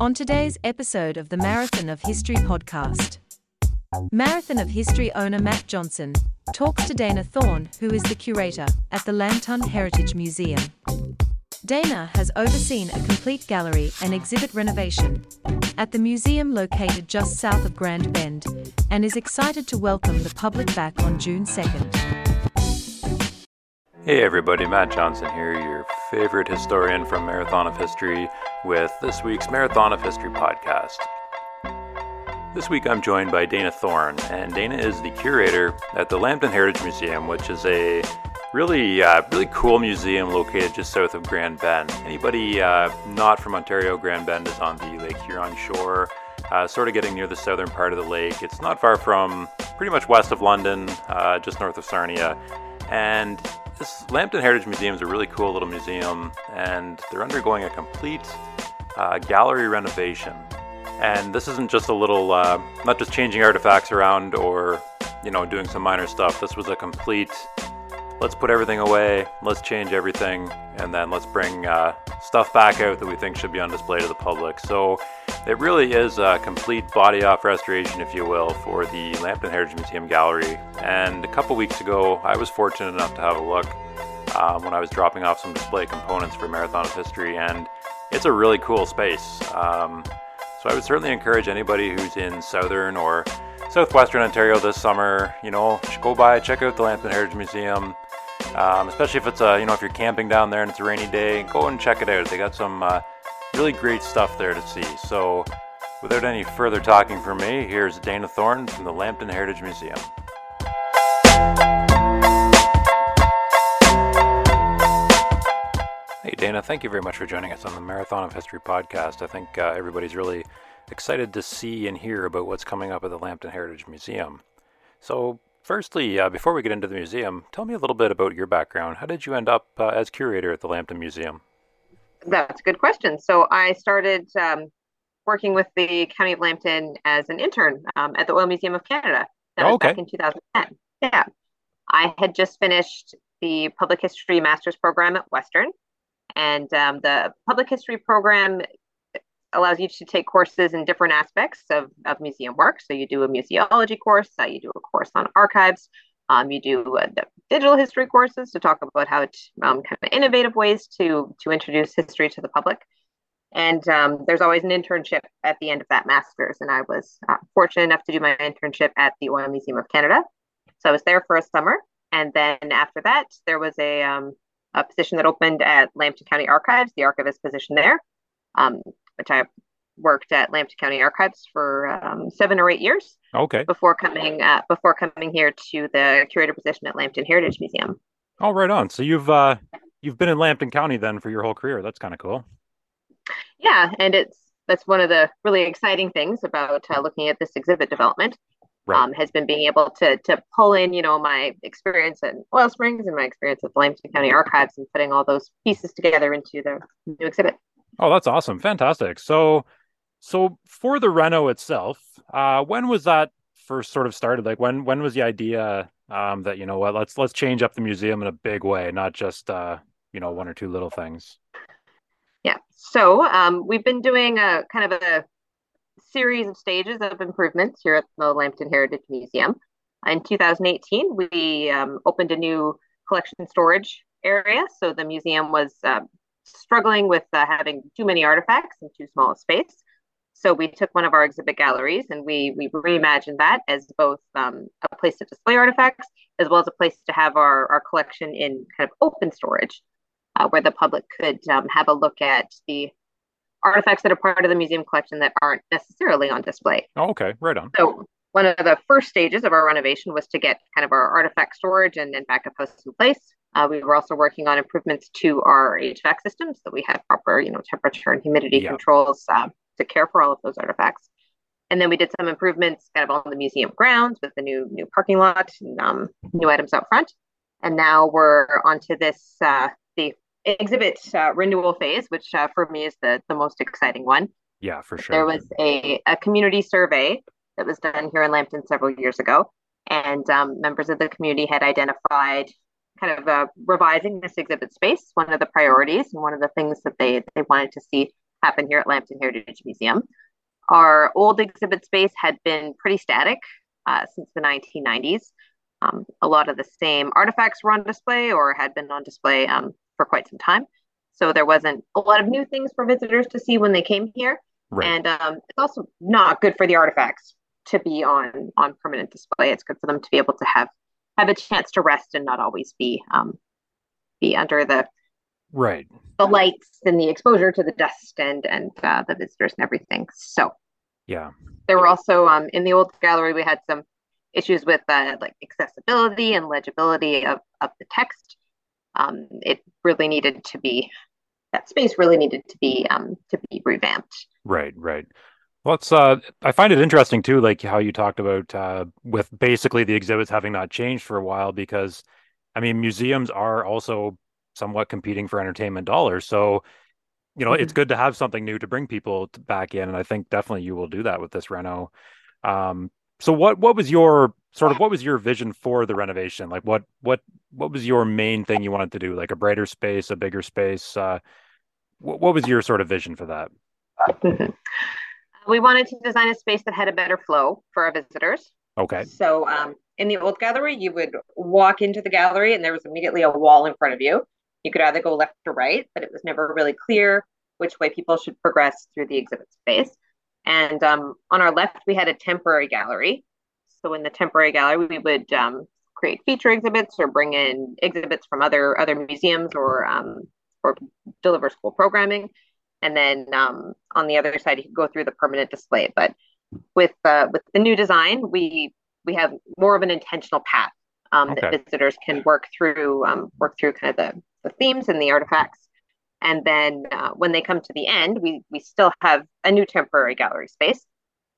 On today's episode of the Marathon of History podcast, Marathon of History owner Matt Johnson talks to Dana Thorne, who is the curator at the Lambton Heritage Museum. Dana has overseen a complete gallery and exhibit renovation at the museum located just south of Grand Bend and is excited to welcome the public back on June 2nd. Hey everybody, Matt Johnson here, your favorite historian from Marathon of History, with this week's Marathon of History podcast. This week I'm joined by Dana Thorne, and Dana is the curator at the Lambton Heritage Museum, which is a really, uh, really cool museum located just south of Grand Bend. Anybody uh, not from Ontario, Grand Bend is on the Lake Huron shore, uh, sort of getting near the southern part of the lake. It's not far from, pretty much west of London, uh, just north of Sarnia, and this Lambton Heritage Museum is a really cool little museum, and they're undergoing a complete uh, gallery renovation. And this isn't just a little, uh, not just changing artifacts around or, you know, doing some minor stuff. This was a complete, let's put everything away, let's change everything, and then let's bring uh, stuff back out that we think should be on display to the public. So it really is a complete body off restoration, if you will, for the Lambton Heritage Museum Gallery. And a couple weeks ago, I was fortunate enough to have a look um, when I was dropping off some display components for Marathon of History, and it's a really cool space. Um, so I would certainly encourage anybody who's in southern or southwestern Ontario this summer, you know, go by, check out the Lambton Heritage Museum. Um, especially if it's a, you know, if you're camping down there and it's a rainy day, go and check it out. They got some uh, really great stuff there to see. So, without any further talking from me, here's Dana Thorne from the Lambton Heritage Museum. Hey, Dana, thank you very much for joining us on the Marathon of History podcast. I think uh, everybody's really excited to see and hear about what's coming up at the Lambton Heritage Museum. So, firstly, uh, before we get into the museum, tell me a little bit about your background. How did you end up uh, as curator at the Lambton Museum? That's a good question. So, I started um, working with the County of Lambton as an intern um, at the Oil Museum of Canada. That Oh, was okay. back in 2010. Yeah. I had just finished the public history master's program at Western. And um, the public history program allows you to take courses in different aspects of, of museum work. So you do a museology course, uh, you do a course on archives, um, you do uh, the digital history courses to talk about how to um, kind of innovative ways to to introduce history to the public. And um, there's always an internship at the end of that master's. And I was uh, fortunate enough to do my internship at the Oil Museum of Canada. So I was there for a summer. And then after that, there was a, um, a position that opened at Lambton County Archives, the archivist position there, um, which I worked at Lambton County Archives for um, seven or eight years Okay. before coming uh, before coming here to the curator position at Lambton Heritage Museum. Oh, right on. So you've uh, you've been in Lambton County then for your whole career. That's kind of cool. Yeah, and it's that's one of the really exciting things about uh, looking at this exhibit development. Right. Um, has been being able to to pull in, you know, my experience at Oil Springs and my experience at the Lambton County Archives and putting all those pieces together into the new exhibit. Oh, that's awesome. Fantastic. So, so for the Reno itself, uh, when was that first sort of started? Like when when was the idea um, that you know what let's let's change up the museum in a big way, not just uh, you know one or two little things. Yeah. So um, we've been doing a kind of a series of stages of improvements here at the Lambton Heritage Museum. In 2018, we um, opened a new collection storage area. So the museum was uh, struggling with uh, having too many artifacts in too small a space. So we took one of our exhibit galleries and we we reimagined that as both um, a place to display artifacts as well as a place to have our, our collection in kind of open storage uh, where the public could um, have a look at the artifacts that are part of the museum collection that aren't necessarily on display. Oh, okay, right on. So one of the first stages of our renovation was to get kind of our artifact storage and, and backup hosts in place. Uh, we were also working on improvements to our HVAC systems so we had proper, you know, temperature and humidity Yeah. controls uh, to care for all of those artifacts. And then we did some improvements kind of on the museum grounds with the new new parking lot and um, new items out front. And now we're onto this uh, the exhibit uh, renewal phase, which uh, for me is the the most exciting one. Yeah, for sure. There was a, a community survey that was done here in Lambton several years ago, and um, members of the community had identified kind of uh, revising this exhibit space, one of the priorities and one of the things that they they wanted to see happen here at Lambton Heritage Museum. Our old exhibit space had been pretty static uh, since the 1990s. Um, a lot of the same artifacts were on display or had been on display um, for quite some time. So there wasn't a lot of new things for visitors to see when they came here. Right. And um, it's also not good for the artifacts to be on on permanent display. It's good for them to be able to have have a chance to rest and not always be um, be under the right the lights and the exposure to the dust and and uh, the visitors and everything. So yeah, there were also um, in the old gallery we had some issues with uh, like accessibility and legibility of of the text. Um, it really needed to be that space really needed to be um, to be revamped. Right, right. Well, it's uh, I find it interesting too, like how you talked about uh, with basically the exhibits having not changed for a while, because I mean museums are also somewhat competing for entertainment dollars. So, you know, mm-hmm. it's good to have something new to bring people back in, and I think definitely you will do that with this reno. Um, so, what what was your sort of what was your vision for the renovation? Like, what what what was your main thing you wanted to do? Like a brighter space, a bigger space. Uh, what, what was your sort of vision for that? We wanted to design a space that had a better flow for our visitors. Okay. So, um, in the old gallery, you would walk into the gallery and there was immediately a wall in front of you. You could either go left or right, but it was never really clear which way people should progress through the exhibit space. And um, on our left, we had a temporary gallery. So in the temporary gallery, we would um, create feature exhibits or bring in exhibits from other other museums or um, or deliver school programming. And then um, on the other side, you could go through the permanent display. But with uh, with the new design, we we have more of an intentional path um, okay. that visitors can work through um, work through kind of the, the themes and the artifacts. And then uh, when they come to the end, we we still have a new temporary gallery space,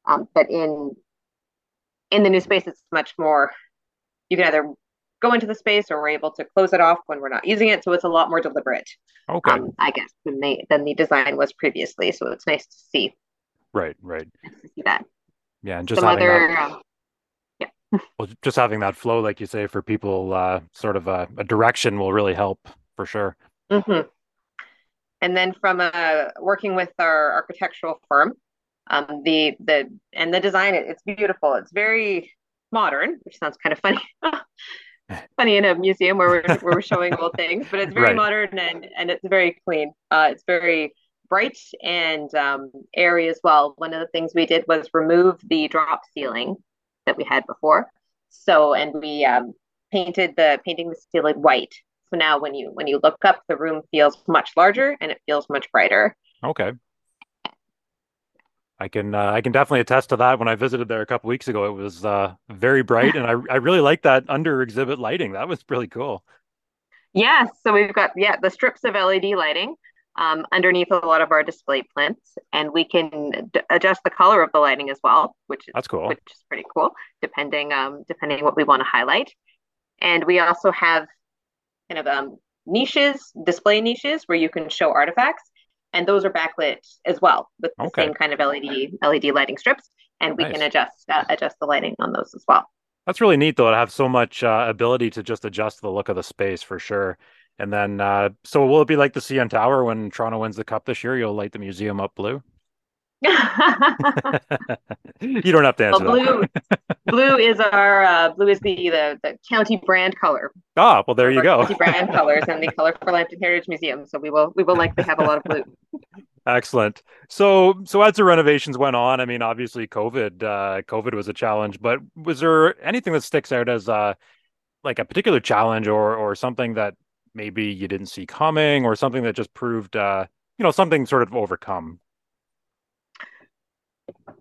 um, but in in the new space, it's much more. You can either go into the space or we're able to close it off when we're not using it. So it's a lot more deliberate. Okay. Um, I guess than the than the design was previously. So it's nice to see. Right. Right. Nice to see that. Yeah, and just Some having other, that. Um, yeah. well, just having that flow, like you say, for people, uh, sort of a, a direction will really help for sure. Mm-hmm. And then from uh, working with our architectural firm, um, the the and the design, it's beautiful. It's very modern, which sounds kind of funny. funny in a museum where we're, where we're showing old things, but it's very right. modern and and it's very clean. Uh, it's very bright and um, airy as well. One of the things we did was remove the drop ceiling that we had before. So and we um, painted the painting the ceiling white. So now when you when you look up, the room feels much larger and it feels much brighter. Okay. I can uh, I can definitely attest to that. When I visited there a couple weeks ago, it was uh, very bright, and I I really like that under exhibit lighting. That was really cool. Yes, yeah, so we've got yeah the strips of LED lighting um, underneath a lot of our display plants, and we can d- adjust the color of the lighting as well, which is that's cool. Which is pretty cool, depending um depending what we want to highlight. And we also have kind of um niches, display niches where you can show artifacts and those are backlit as well with the okay. same kind of LED LED lighting strips, and we nice. can adjust uh, adjust the lighting on those as well. That's really neat, though, to have so much uh, ability to just adjust the look of the space for sure. And then, uh, so will it be like the CN Tower when Toronto wins the cup this year? You'll light the museum up blue. you don't have to answer well, blue, blue is our uh, blue is the, the the county brand color. Ah, well, there you go. County brand colors and the color for Lambton Heritage Museum. So we will we will likely have a lot of blue. Excellent. So so as the renovations went on, I mean, obviously COVID uh, COVID was a challenge, but was there anything that sticks out as uh, like a particular challenge or or something that maybe you didn't see coming or something that just proved uh, you know something sort of overcome I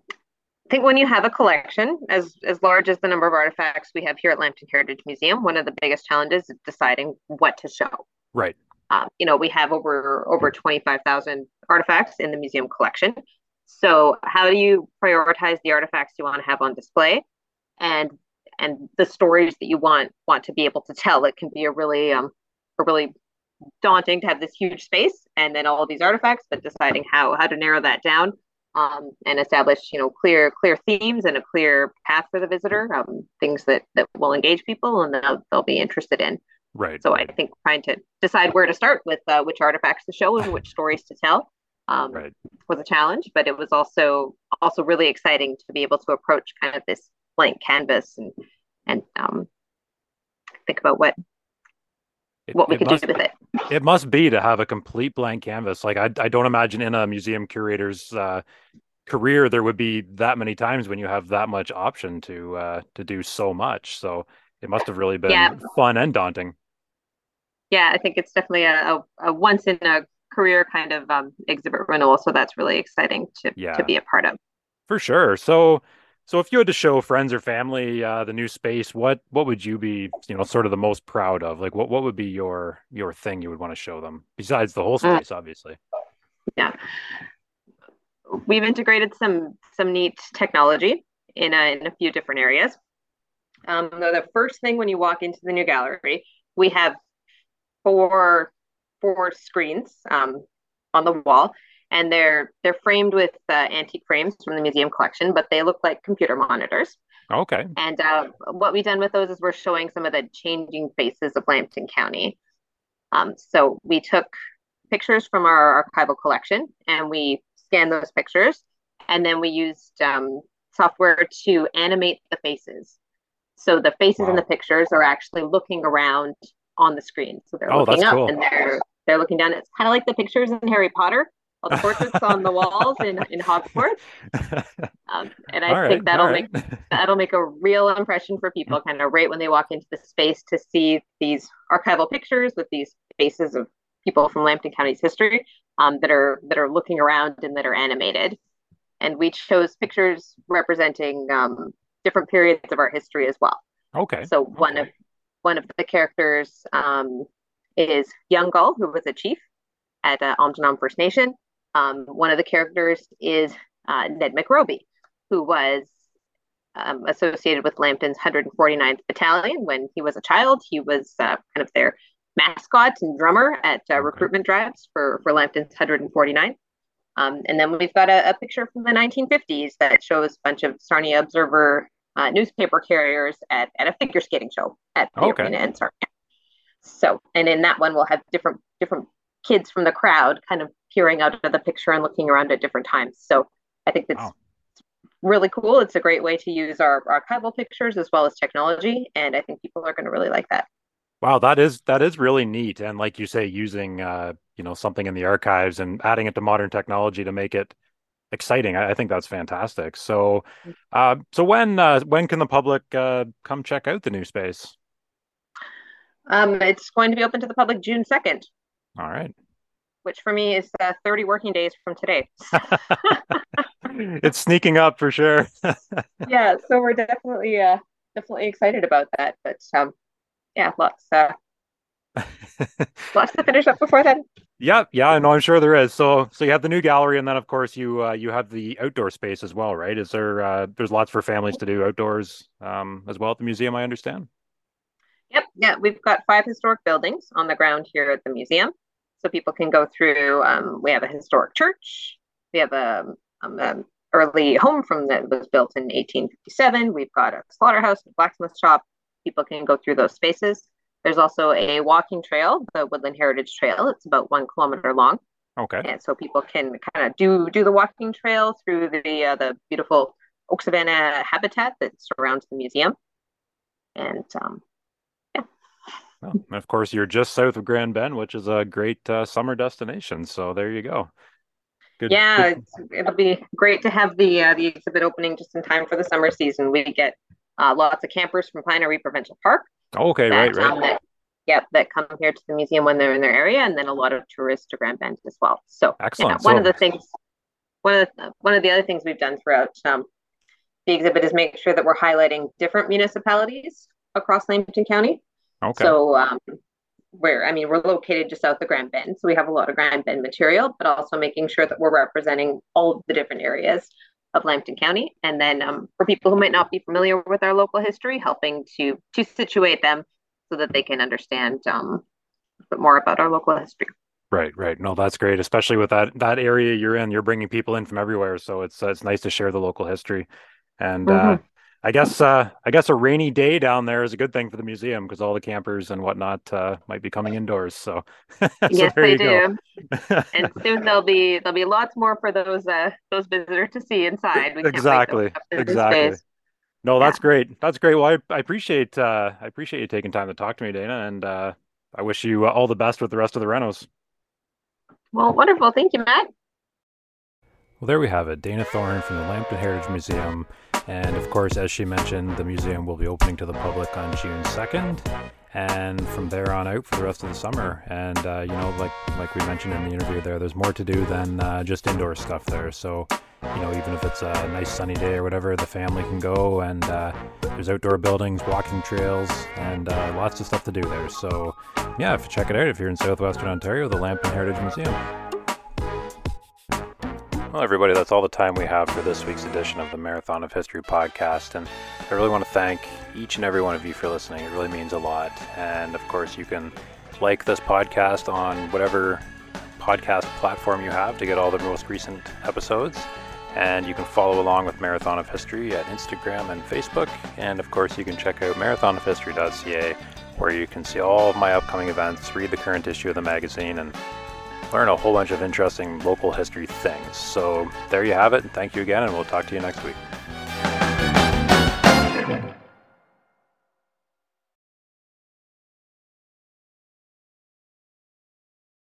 think when you have a collection as as large as the number of artifacts we have here at Lambton Heritage Museum, one of the biggest challenges is deciding what to show. Right. Um, you know, we have over over twenty five thousand artifacts in the museum collection. So, how do you prioritize the artifacts you want to have on display, and and the stories that you want want to be able to tell? It can be a really um a really daunting to have this huge space and then all these artifacts, but deciding how how to narrow that down um, and establish you know clear clear themes and a clear path for the visitor um, things that that will engage people and they'll, they'll be interested in right so i think trying to decide where to start with uh, which artifacts to show and which stories to tell um, right. was a challenge, but it was also also really exciting to be able to approach kind of this blank canvas and and um, think about what It, what we could must, do with it. it must be to have a complete blank canvas. Like I, I don't imagine in a museum curator's uh, career there would be that many times when you have that much option to uh, to do so much. So it must have really been Yeah. fun and daunting. Yeah, I think it's definitely a, a, a once in a career kind of um, exhibit renewal. So that's really exciting to Yeah. to be a part of. For sure. So, so if you had to show friends or family uh, the new space, what what would you be, you know, sort of the most proud of? Like, what what would be your your thing you would want to show them besides the whole Mm. space, obviously? Yeah. We've integrated some some neat technology in a, in a few different areas. Um, the, the first thing when you walk into the new gallery, we have four four screens um, on the wall, and they're they're framed with uh, antique frames from the museum collection, but they look like computer monitors. Okay. And uh, what we've done with those is we're showing some of the changing faces of Lambton County. Um, so we took pictures from our archival collection and we scanned those pictures, and then we used um, software to animate the faces. So the faces in the pictures are actually looking around on the screen. So they're Oh, looking up cool. and they're they're looking down. It's kind of like the pictures in Harry Potter, all the portraits on the walls in in Hogwarts. Um, and I right. think that'll all make right. that'll make a real impression for people kind of right when they walk into the space to see these archival pictures with these faces of people from Lambton County's history um, that are that are looking around and that are animated. And we chose pictures representing um, different periods of our history as well. Okay. So one okay. of one of the characters um, is Young Gull, who was a chief at uh, First Nation. Um, one of the characters is uh, Ned McRoby, who was um, associated with Lambton's 149th Battalion when he was a child. He was uh, kind of their mascot and drummer at uh, recruitment drives for, for Lambton's 149th. Um, and then we've got a, a picture from the 1950s that shows a bunch of Sarnia Observer uh, newspaper carriers at, at a figure skating show at the Okay. arena in Sarnia. So, and in that one, we'll have different different kids from the crowd kind of peering out of the picture and looking around at different times. So, I think it's Wow. really cool. It's a great way to use our archival pictures as well as technology, and I think people are going to really like that. Wow, that is that is really neat. And like you say, using uh, you know, something in the archives and adding it to modern technology to make it exciting. I, I think that's fantastic. So, uh, so when uh, when can the public uh, come check out the new space? Um, it's going to be open to the public June 2nd, All right. which for me is uh, 30 working days from today. it's sneaking up for sure. yeah, so we're definitely uh, definitely excited about that. But um, yeah, lots uh, lots to finish up before then. Yeah, yeah, I know. I'm sure there is. So, so you have the new gallery, and then of course you uh, you have the outdoor space as well, right? Is there uh, there's lots for families to do outdoors um, as well at the museum? I understand. Yep, yeah, we've got five historic buildings on the ground here at the museum, so people can go through. Um, we have a historic church. We have a, um, um, early home from that was built in 1857. We've got a slaughterhouse, a blacksmith shop. People can go through those spaces. There's also a walking trail, the Woodland Heritage Trail. It's about one kilometer long, Okay. and so people can kind of do do the walking trail through the uh, the beautiful oak savanna habitat that surrounds the museum. And um, Well, and of course, you're just south of Grand Bend, which is a great uh, summer destination. So there you go. Good. Yeah, it'll be great to have the uh, the exhibit opening just in time for the summer season. We get uh, lots of campers from Pinery Provincial Park Okay, right, that, um, right. that yep that come here to the museum when they're in their area, and then a lot of tourists to Grand Bend as well. So yeah, Excellent. one So- of the things, one of the one of the other things we've done throughout um, the exhibit is make sure that we're highlighting different municipalities across Lambton County. Okay. So um, we're, I mean, we're located just south of Grand Bend, so we have a lot of Grand Bend material, but also making sure that we're representing all of the different areas of Lambton County. And then um, for people who might not be familiar with our local history, helping to to situate them so that they can understand um, a bit more about our local history. Right, right. No, that's great, especially with that that area you're in. You're bringing people in from everywhere, so it's uh, it's nice to share the local history. And uh, Mhm. I guess uh, I guess a rainy day down there is a good thing for the museum because all the campers and whatnot uh, might be coming indoors. So, so yes, they do. and soon there'll be there'll be lots more for those uh, those visitors to see inside. exactly, exactly. No, that's yeah. great. That's great. Well, I, I appreciate uh, I appreciate you taking time to talk to me, Dana, and uh, I wish you all the best with the rest of the renos. Well, wonderful. Thank you, Matt. Well, there we have it. Dana Thorne from the Lambton Heritage Museum. And of course, as she mentioned, the museum will be opening to the public on June 2nd. And from there on out for the rest of the summer. And, uh, you know, like, like we mentioned in the interview there, there's more to do than uh, just indoor stuff there. So, you know, even if it's a nice sunny day or whatever, the family can go and uh, there's outdoor buildings, walking trails, and uh, lots of stuff to do there. So, yeah, check it out if you're in southwestern Ontario, the Lambton Heritage Museum. Well, everybody, that's all the time we have for this week's edition of the Marathon of History podcast. And I really want to thank each and every one of you for listening. It really means a lot. And of course, you can like this podcast on whatever podcast platform you have to get all the most recent episodes. And you can follow along with Marathon of History at Instagram and Facebook. And of course, you can check out marathonofhistory.ca where you can see all of my upcoming events, read the current issue of the magazine, and learn a whole bunch of interesting local history things. So there you have it. Thank you again, and we'll talk to you next week.